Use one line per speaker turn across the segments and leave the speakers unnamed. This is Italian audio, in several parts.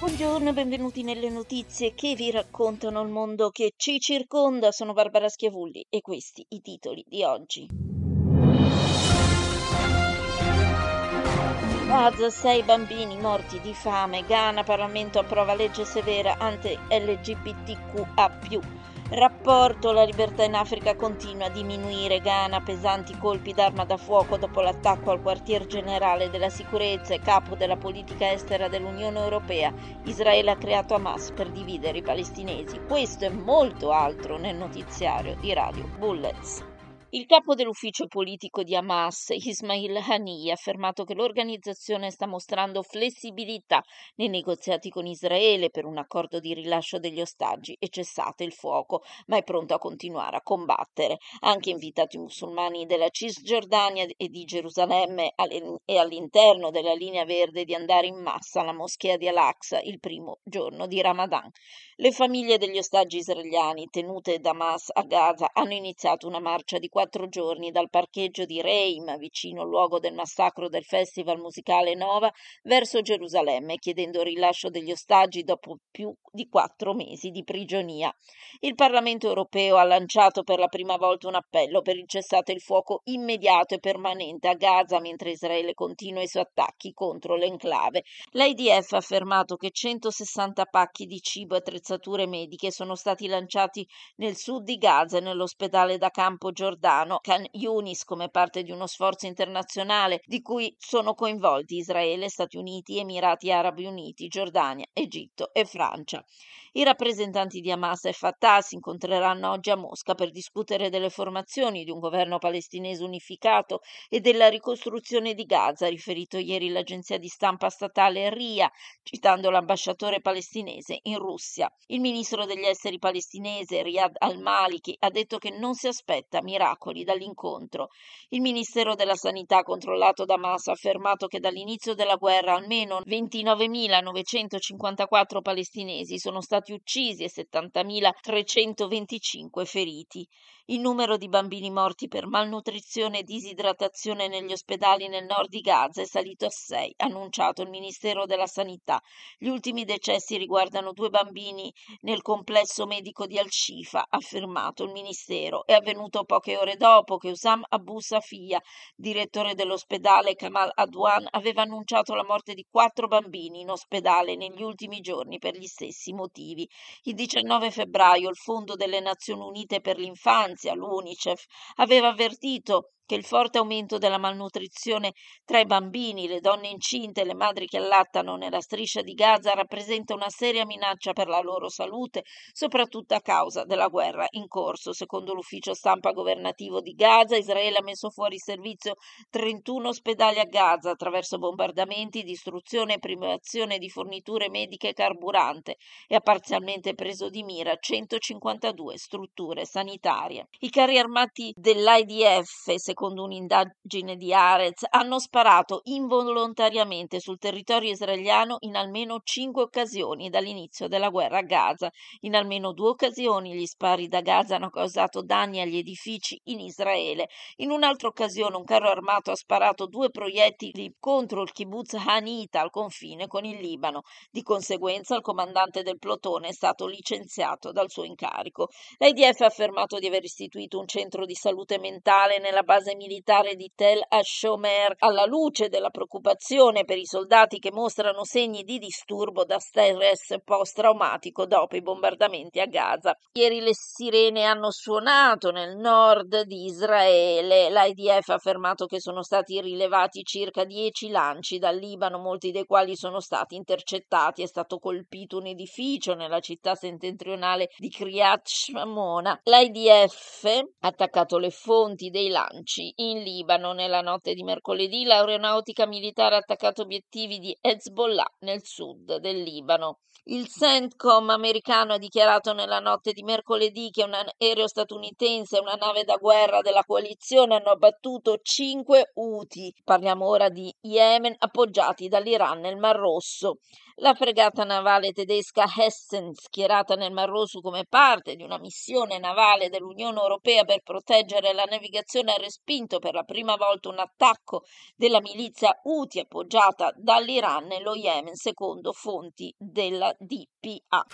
Buongiorno e benvenuti nelle notizie che vi raccontano il mondo che ci circonda. Sono Barbara Schiavulli e questi i titoli di oggi. Gaza, sei bambini morti di fame. Ghana, Parlamento approva legge severa anti-LGBTQA+. Rapporto La libertà in Africa continua a diminuire. Ghana, pesanti colpi d'arma da fuoco dopo l'attacco al quartier generale della sicurezza e capo della politica estera dell'Unione Europea. Israele ha creato Hamas per dividere i palestinesi. Questo e molto altro nel notiziario di Radio Bullets. Il capo dell'ufficio politico di Hamas, Ismail Haniyeh, ha affermato che l'organizzazione sta mostrando flessibilità nei negoziati con Israele per un accordo di rilascio degli ostaggi e cessate il fuoco, ma è pronto a continuare a combattere. Ha anche invitato i musulmani della Cisgiordania e di Gerusalemme e all'interno della linea verde di andare in massa alla moschea di Al-Aqsa il primo giorno di Ramadan. Le famiglie degli ostaggi israeliani tenute da Hamas a Gaza hanno iniziato una marcia di quattro giorni dal parcheggio di Reim, vicino al luogo del massacro del festival musicale Nova, verso Gerusalemme, chiedendo il rilascio degli ostaggi dopo più di quattro mesi di prigionia. Il Parlamento europeo ha lanciato per la prima volta un appello per il cessate il fuoco immediato e permanente a Gaza mentre Israele continua i suoi attacchi contro l'enclave. L'IDF ha affermato che 160 pacchi di cibo e attrezzature mediche sono stati lanciati nel sud di Gaza e nell'ospedale da campo giordano Khan Yunis come parte di uno sforzo internazionale di cui sono coinvolti Israele, Stati Uniti, Emirati Arabi Uniti, Giordania, Egitto e Francia. I rappresentanti di Hamas e Fatah si incontreranno oggi a Mosca per discutere delle formazioni di un governo palestinese unificato e della ricostruzione di Gaza, riferito ieri l'agenzia di stampa statale RIA, citando l'ambasciatore palestinese in Russia. Il ministro degli esteri palestinese Riyad al-Maliki ha detto che non si aspetta miracoli dall'incontro. Il Ministero della Sanità controllato da Hamas ha affermato che dall'inizio della guerra almeno 29.954 palestinesi sono stati uccisi e 70.325 feriti. Il numero di bambini morti per malnutrizione e disidratazione negli ospedali nel nord di Gaza è salito a 6, ha annunciato il Ministero della Sanità. Gli ultimi decessi riguardano due bambini nel complesso medico di Al-Shifa, ha affermato il Ministero. È avvenuto poche ore dopo che Usam Abu Safia, direttore dell'ospedale Kamal Adwan, aveva annunciato la morte di quattro bambini in ospedale negli ultimi giorni per gli stessi motivi. Il 19 febbraio il Fondo delle Nazioni Unite per l'infanzia l'UNICEF, aveva avvertito che il forte aumento della malnutrizione tra i bambini, le donne incinte e le madri che allattano nella striscia di Gaza rappresenta una seria minaccia per la loro salute, soprattutto a causa della guerra in corso. Secondo l'ufficio stampa governativo di Gaza, Israele ha messo fuori servizio 31 ospedali a Gaza attraverso bombardamenti, distruzione e privazione di forniture mediche e carburante e ha parzialmente preso di mira 152 strutture sanitarie. I carri armati dell'IDF, secondo un'indagine di Arez, hanno sparato involontariamente sul territorio israeliano in almeno cinque occasioni dall'inizio della guerra a Gaza. In almeno due occasioni gli spari da Gaza hanno causato danni agli edifici in Israele. In un'altra occasione un carro armato ha sparato due proiettili contro il kibbutz Hanita al confine con il Libano. Di conseguenza il comandante del plotone è stato licenziato dal suo incarico. L'IDF ha affermato di aver istituito un centro di salute mentale nella base militare di Tel Hashomer alla luce della preoccupazione per i soldati che mostrano segni di disturbo da stress post-traumatico dopo i bombardamenti a Gaza. Ieri le sirene hanno suonato nel nord di Israele. L'IDF ha affermato che sono stati rilevati circa 10 lanci dal Libano, molti dei quali sono stati intercettati. È stato colpito un edificio nella città settentrionale di Kiryat Shmona. L'IDF ha attaccato le fonti dei lanci 11 in Libano. Nella notte di mercoledì l'aeronautica militare ha attaccato obiettivi di Hezbollah nel sud del Libano. Il CENTCOM americano ha dichiarato nella notte di mercoledì che un aereo statunitense e una nave da guerra della coalizione hanno abbattuto cinque Houthi, parliamo ora di Yemen, appoggiati dall'Iran nel Mar Rosso. La fregata navale tedesca Hessen, schierata nel Mar Rosso come parte di una missione navale dell'Unione Europea per proteggere la navigazione, ha respinto per la prima volta un attacco della milizia Houthi appoggiata dall'Iran nello Yemen, secondo fonti della DPA.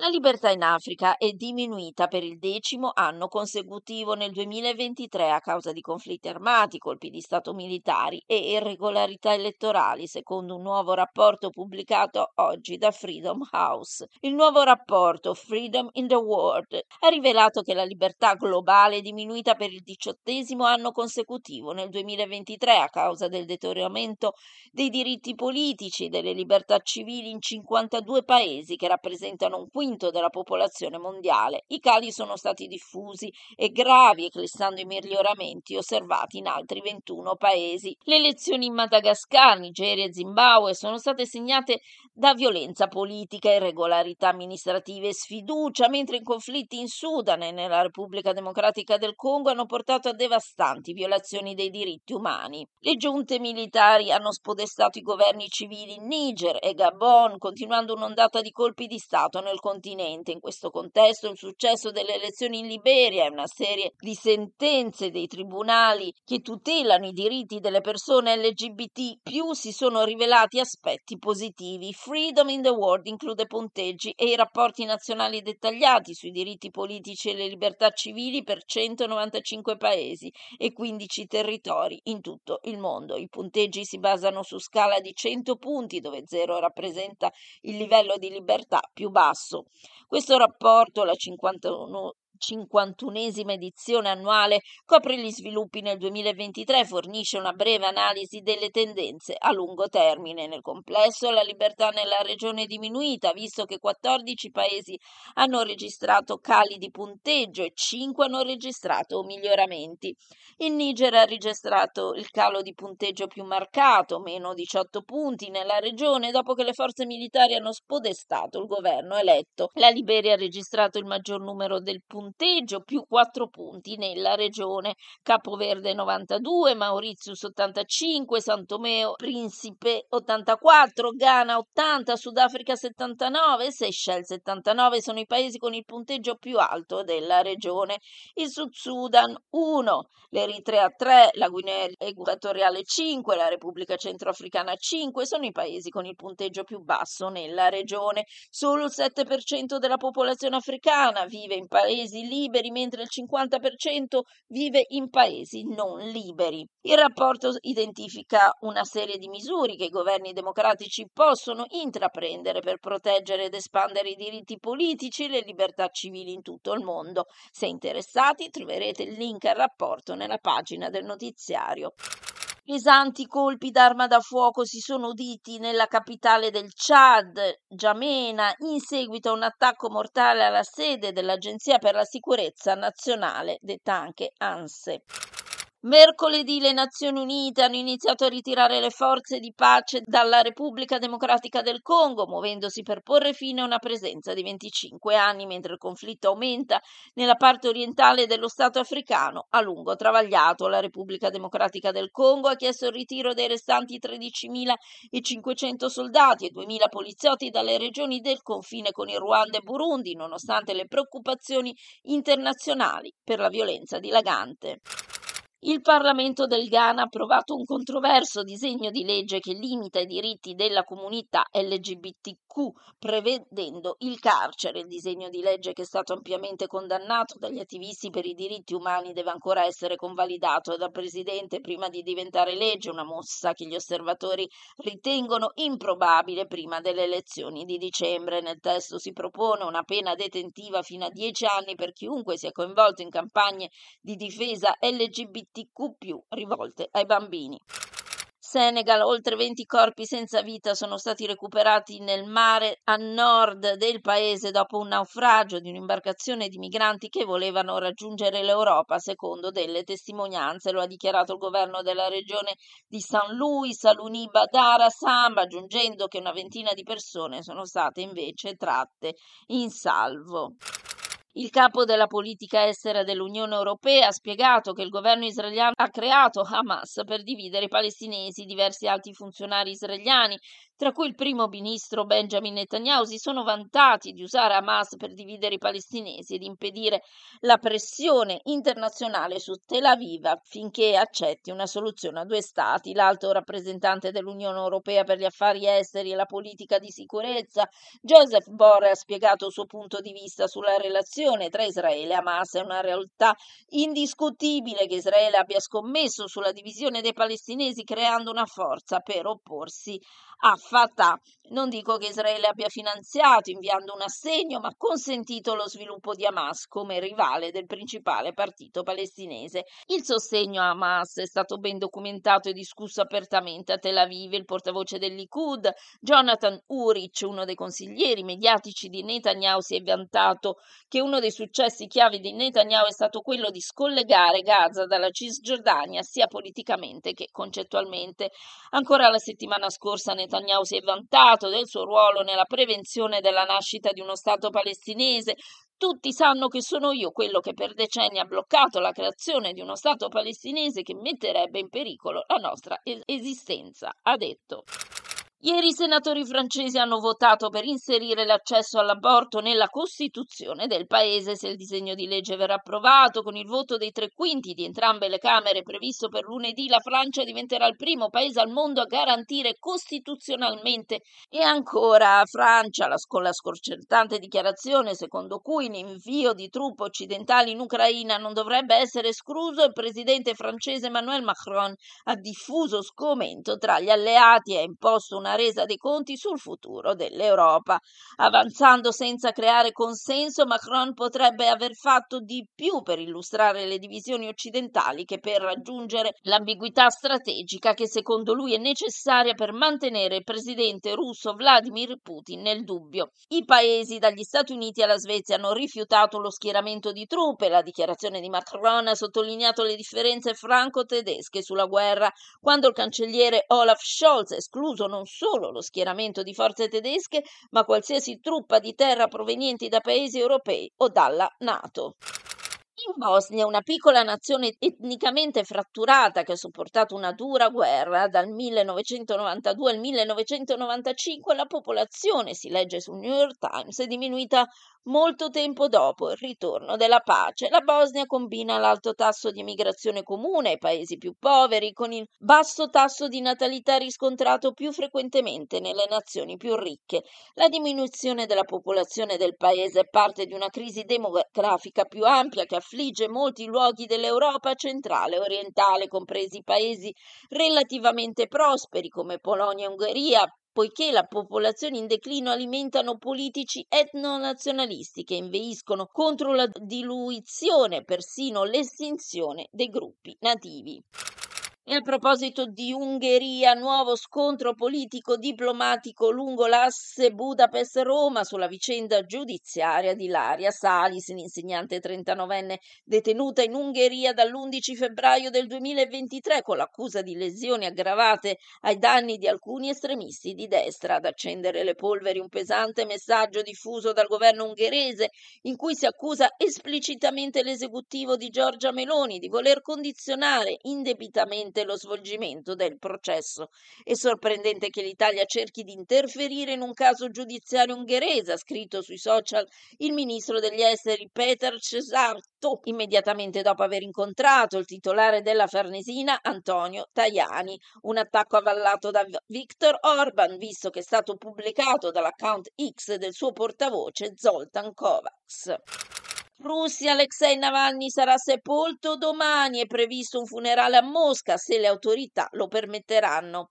La libertà in Africa è diminuita per il decimo anno consecutivo nel 2023 a causa di conflitti armati, colpi di Stato militari e irregolarità elettorali, secondo un nuovo rapporto pubblicato oggi da Freedom House. Il nuovo rapporto Freedom in the World ha rivelato che la libertà globale è diminuita per il diciottesimo anno consecutivo nel 2023 a causa del deterioramento dei diritti politici e delle libertà civili in 52 paesi che rappresentano un quinto quinto della popolazione mondiale. I cali sono stati diffusi e gravi, eclissando i miglioramenti osservati in altri 21 paesi. Le elezioni in Madagascar, Nigeria e Zimbabwe sono state segnate da violenza politica, irregolarità amministrative e sfiducia, mentre i conflitti in Sudan e nella Repubblica Democratica del Congo hanno portato a devastanti violazioni dei diritti umani. Le giunte militari hanno spodestato i governi civili in Niger e Gabon, continuando un'ondata di colpi di Stato nel continente. In questo contesto il successo delle elezioni in Liberia e una serie di sentenze dei tribunali che tutelano i diritti delle persone LGBT si sono rivelati aspetti positivi. Freedom in the World include punteggi e i rapporti nazionali dettagliati sui diritti politici e le libertà civili per 195 paesi e 15 territori in tutto il mondo. I punteggi si basano su scala di 100 punti dove 0 rappresenta il livello di libertà più basso. Questo rapporto, la 51 51esima edizione annuale, copre gli sviluppi nel 2023 e fornisce una breve analisi delle tendenze a lungo termine. Nel complesso la libertà nella regione è diminuita, visto che 14 paesi hanno registrato cali di punteggio e 5 hanno registrato miglioramenti. Il Niger ha registrato il calo di punteggio più marcato, meno 18 punti nella regione, dopo che le forze militari hanno spodestato il governo eletto. La Liberia ha registrato il maggior numero del punteggio punteggio più 4 punti nella regione. Capoverde 92, Mauritius 85, San Tomeo Principe 84, Ghana 80, Sudafrica 79, Seychelles 79 sono i paesi con il punteggio più alto della regione. Il Sud Sudan 1, l'Eritrea 3, la Guinea Equatoriale 5, la Repubblica Centroafricana 5 sono i paesi con il punteggio più basso nella regione. Solo il 7% della popolazione africana vive in paesi paesi liberi, mentre il 50% vive in paesi non liberi. Il rapporto identifica una serie di misure che i governi democratici possono intraprendere per proteggere ed espandere i diritti politici e le libertà civili in tutto il mondo. Se interessati troverete il link al rapporto nella pagina del notiziario. Pesanti colpi d'arma da fuoco si sono uditi nella capitale del Chad, Giamena, in seguito a un attacco mortale alla sede dell'Agenzia per la sicurezza nazionale, detta anche ANSE. Mercoledì le Nazioni Unite hanno iniziato a ritirare le forze di pace dalla Repubblica Democratica del Congo, muovendosi per porre fine a una presenza di 25 anni, mentre il conflitto aumenta nella parte orientale dello Stato africano a lungo travagliato. La Repubblica Democratica del Congo ha chiesto il ritiro dei restanti 13.500 soldati e 2.000 poliziotti dalle regioni del confine con il Ruanda e Burundi, nonostante le preoccupazioni internazionali per la violenza dilagante. Il Parlamento del Ghana ha approvato un controverso disegno di legge che limita i diritti della comunità LGBTQ, prevedendo il carcere. Il disegno di legge, che è stato ampiamente condannato dagli attivisti per i diritti umani, deve ancora essere convalidato dal Presidente prima di diventare legge, una mossa che gli osservatori ritengono improbabile prima delle elezioni di dicembre. Nel testo si propone una pena detentiva fino a dieci anni per chiunque sia coinvolto in campagne di difesa LGBT LGBTQ rivolte ai bambini. Senegal, oltre 20 corpi senza vita sono stati recuperati nel mare a nord del paese dopo un naufragio di un'imbarcazione di migranti che volevano raggiungere l'Europa, secondo delle testimonianze. Lo ha dichiarato il governo della regione di San Luis, Aluniba Dara Samba, aggiungendo che una ventina di persone sono state invece tratte in salvo. Il capo della politica estera dell'Unione Europea ha spiegato che il governo israeliano ha creato Hamas per dividere i palestinesi. Diversi alti funzionari israeliani tra cui il primo ministro Benjamin Netanyahu, si sono vantati di usare Hamas per dividere i palestinesi ed impedire la pressione internazionale su Tel Aviv affinché accetti una soluzione a due stati. L'alto rappresentante dell'Unione Europea per gli affari esteri e la politica di sicurezza, Joseph Borrell, ha spiegato il suo punto di vista sulla relazione tra Israele e Hamas. È una realtà indiscutibile che Israele abbia scommesso sulla divisione dei palestinesi creando una forza per opporsi a Fatah. Non dico che Israele abbia finanziato inviando un assegno, ma consentito lo sviluppo di Hamas come rivale del principale partito palestinese. Il sostegno a Hamas è stato ben documentato e discusso apertamente a Tel Aviv. Il portavoce del Likud, Jonathan Uric, uno dei consiglieri mediatici di Netanyahu, si è vantato che uno dei successi chiavi di Netanyahu è stato quello di scollegare Gaza dalla Cisgiordania sia politicamente che concettualmente. Ancora la settimana scorsa Netanyahu si è vantato del suo ruolo nella prevenzione della nascita di uno Stato palestinese. Tutti sanno che sono io quello che per decenni ha bloccato la creazione di uno Stato palestinese che metterebbe in pericolo la nostra esistenza, ha detto. Ieri i senatori francesi hanno votato per inserire l'accesso all'aborto nella Costituzione del paese se il disegno di legge verrà approvato con il voto dei tre quinti di entrambe le Camere previsto per lunedì. La Francia diventerà il primo paese al mondo a garantire costituzionalmente e ancora Francia, la, con la sconcertante dichiarazione secondo cui l'invio di truppe occidentali in Ucraina non dovrebbe essere escluso, il presidente francese Emmanuel Macron ha diffuso sgomento tra gli alleati e ha imposto una una resa dei conti sul futuro dell'Europa. Avanzando senza creare consenso, Macron potrebbe aver fatto di più per illustrare le divisioni occidentali che per raggiungere l'ambiguità strategica che secondo lui è necessaria per mantenere il presidente russo Vladimir Putin nel dubbio. I paesi dagli Stati Uniti alla Svezia hanno rifiutato lo schieramento di truppe. La dichiarazione di Macron ha sottolineato le differenze franco-tedesche sulla guerra, quando il cancelliere Olaf Scholz escluso non solo lo schieramento di forze tedesche, ma qualsiasi truppa di terra provenienti da paesi europei o dalla NATO. In Bosnia, una piccola nazione etnicamente fratturata che ha sopportato una dura guerra dal 1992 al 1995, la popolazione, si legge sul New York Times, è diminuita molto tempo dopo il ritorno della pace. La Bosnia combina l'alto tasso di emigrazione comune ai paesi più poveri con il basso tasso di natalità riscontrato più frequentemente nelle nazioni più ricche. La diminuzione della popolazione del paese è parte di una crisi demografica più ampia che affligge molti luoghi dell'Europa centrale e orientale, compresi paesi relativamente prosperi come Polonia e Ungheria, poiché la popolazione in declino alimentano politici etnonazionalisti che inveiscono contro la diluizione, persino l'estinzione dei gruppi nativi. E a proposito di Ungheria, nuovo scontro politico-diplomatico lungo l'asse Budapest-Roma sulla vicenda giudiziaria di Laria Salis, l'insegnante 39enne detenuta in Ungheria dall'11 febbraio del 2023 con l'accusa di lesioni aggravate ai danni di alcuni estremisti di destra. Ad accendere le polveri un pesante messaggio diffuso dal governo ungherese in cui si accusa esplicitamente l'esecutivo di Giorgia Meloni di voler condizionare indebitamente lo svolgimento del processo. È sorprendente che l'Italia cerchi di interferire in un caso giudiziario ungherese, ha scritto sui social il ministro degli esteri Peter Cesarto, immediatamente dopo aver incontrato il titolare della Farnesina Antonio Tajani. Un attacco avallato da Viktor Orban, visto che è stato pubblicato dall'account X del suo portavoce Zoltan Kovacs. Russia, Alexei Navalny sarà sepolto domani, è previsto un funerale a Mosca se le autorità lo permetteranno.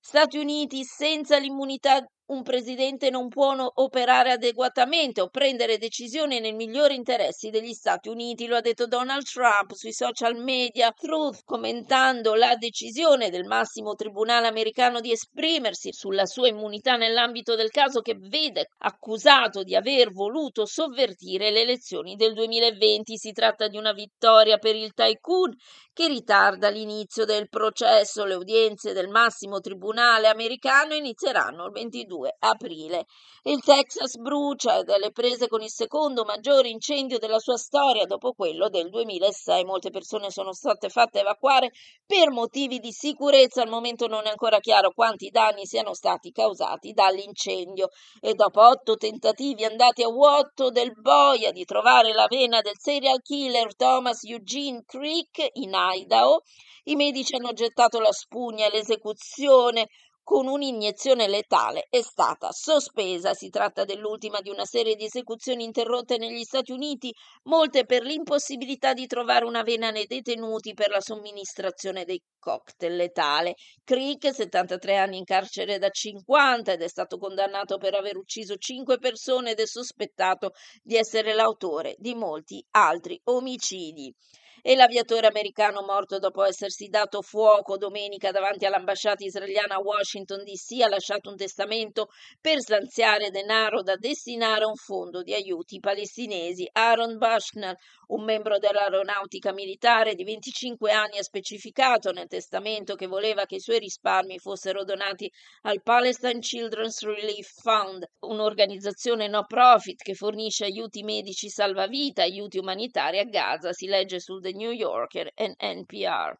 Stati Uniti senza l'immunità un presidente non può operare adeguatamente o prendere decisioni nel migliore interessi degli Stati Uniti, lo ha detto Donald Trump sui social media Truth, commentando la decisione del massimo tribunale americano di esprimersi sulla sua immunità nell'ambito del caso che vede accusato di aver voluto sovvertire le elezioni del 2020. Si tratta di una vittoria per il tycoon che ritarda l'inizio del processo. Le udienze del massimo tribunale americano inizieranno il 22 aprile. Il Texas brucia ed prese con il secondo maggiore incendio della sua storia dopo quello del 2006. Molte persone sono state fatte evacuare per motivi di sicurezza. Al momento non è ancora chiaro quanti danni siano stati causati dall'incendio e dopo otto tentativi andati a vuoto del boia di trovare la vena del serial killer Thomas Eugene Creek in Idaho, i medici hanno gettato la spugna e l'esecuzione con un'iniezione letale è stata sospesa. Si tratta dell'ultima di una serie di esecuzioni interrotte negli Stati Uniti, molte per l'impossibilità di trovare una vena nei detenuti per la somministrazione dei cocktail letale. Creek, 73 anni in carcere da 50 ed è stato condannato per aver ucciso 5 persone ed è sospettato di essere l'autore di molti altri omicidi e l'aviatore americano morto dopo essersi dato fuoco domenica davanti all'ambasciata israeliana a Washington DC ha lasciato un testamento per stanziare denaro da destinare a un fondo di aiuti palestinesi. Aaron Bushnell, un membro dell'aeronautica militare di 25 anni, ha specificato nel testamento che voleva che i suoi risparmi fossero donati al Palestine Children's Relief Fund, un'organizzazione no profit che fornisce aiuti medici salvavita, aiuti umanitari a Gaza. Si legge sul The New Yorker e NPR.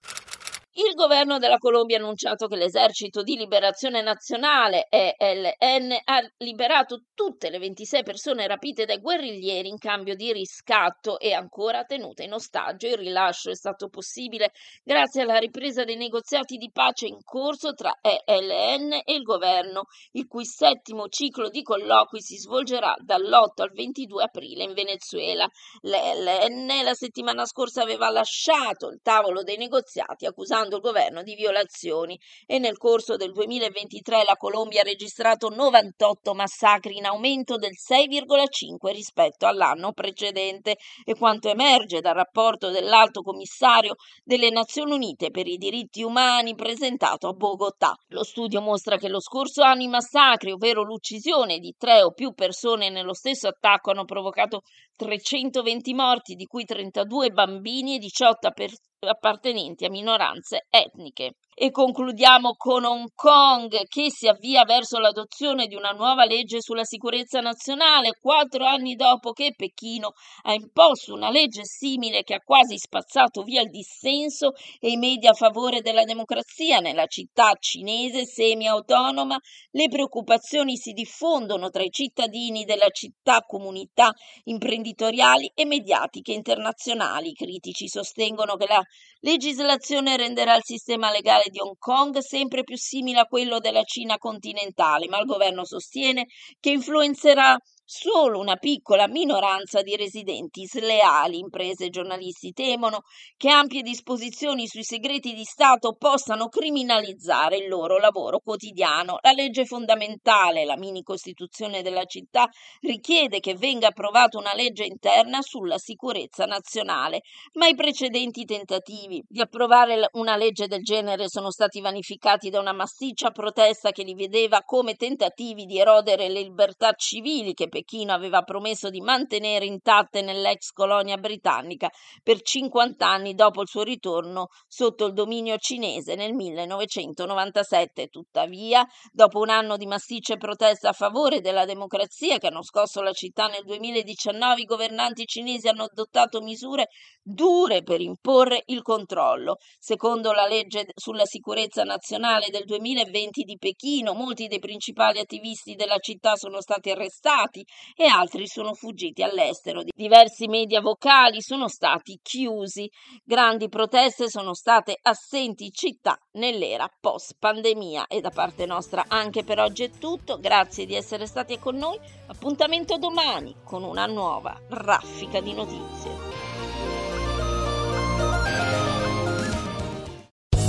Il governo della Colombia ha annunciato che l'esercito di liberazione nazionale ELN ha liberato tutte le 26 persone rapite dai guerriglieri in cambio di riscatto e ancora tenute in ostaggio. Il rilascio è stato possibile grazie alla ripresa dei negoziati di pace in corso tra ELN e il governo, il cui settimo ciclo di colloqui si svolgerà dall'8 al 22 aprile in Venezuela. L'ELN la settimana scorsa aveva lasciato il tavolo dei negoziati accusando accusando il governo di violazioni e nel corso del 2023 la Colombia ha registrato 98 massacri in aumento del 6,5 rispetto all'anno precedente e quanto emerge dal rapporto dell'Alto Commissario delle Nazioni Unite per i diritti umani presentato a Bogotà. Lo studio mostra che lo scorso anno i massacri, ovvero l'uccisione di tre o più persone nello stesso attacco, hanno provocato 320 morti, di cui 32 bambini e 18 persone appartenenti a minoranze etniche. E concludiamo con Hong Kong che si avvia verso l'adozione di una nuova legge sulla sicurezza nazionale, quattro anni dopo che Pechino ha imposto una legge simile che ha quasi spazzato via il dissenso e i media a favore della democrazia nella città cinese semi-autonoma. Le preoccupazioni si diffondono tra i cittadini della città, comunità imprenditoriali e mediatiche internazionali. I critici sostengono che la legislazione renderà il sistema legale di Hong Kong sempre più simile a quello della Cina continentale, ma il governo sostiene che influenzerà Solo una piccola minoranza di residenti sleali, imprese e giornalisti temono che ampie disposizioni sui segreti di Stato possano criminalizzare il loro lavoro quotidiano. La legge fondamentale, la mini costituzione della città, richiede che venga approvata una legge interna sulla sicurezza nazionale, ma i precedenti tentativi di approvare una legge del genere sono stati vanificati da una massiccia protesta che li vedeva come tentativi di erodere le libertà civili che Pechino aveva promesso di mantenere intatte nell'ex colonia britannica per 50 anni dopo il suo ritorno sotto il dominio cinese nel 1997. Tuttavia, dopo un anno di massicce proteste a favore della democrazia che hanno scosso la città nel 2019, i governanti cinesi hanno adottato misure dure per imporre il controllo. Secondo la legge sulla sicurezza nazionale del 2020 di Pechino, molti dei principali attivisti della città sono stati arrestati e altri sono fuggiti all'estero. Diversi media vocali sono stati chiusi. Grandi proteste sono state assenti in città nell'era post pandemia e da parte nostra anche per oggi è tutto. Grazie di essere stati con noi. Appuntamento domani con una nuova raffica di notizie.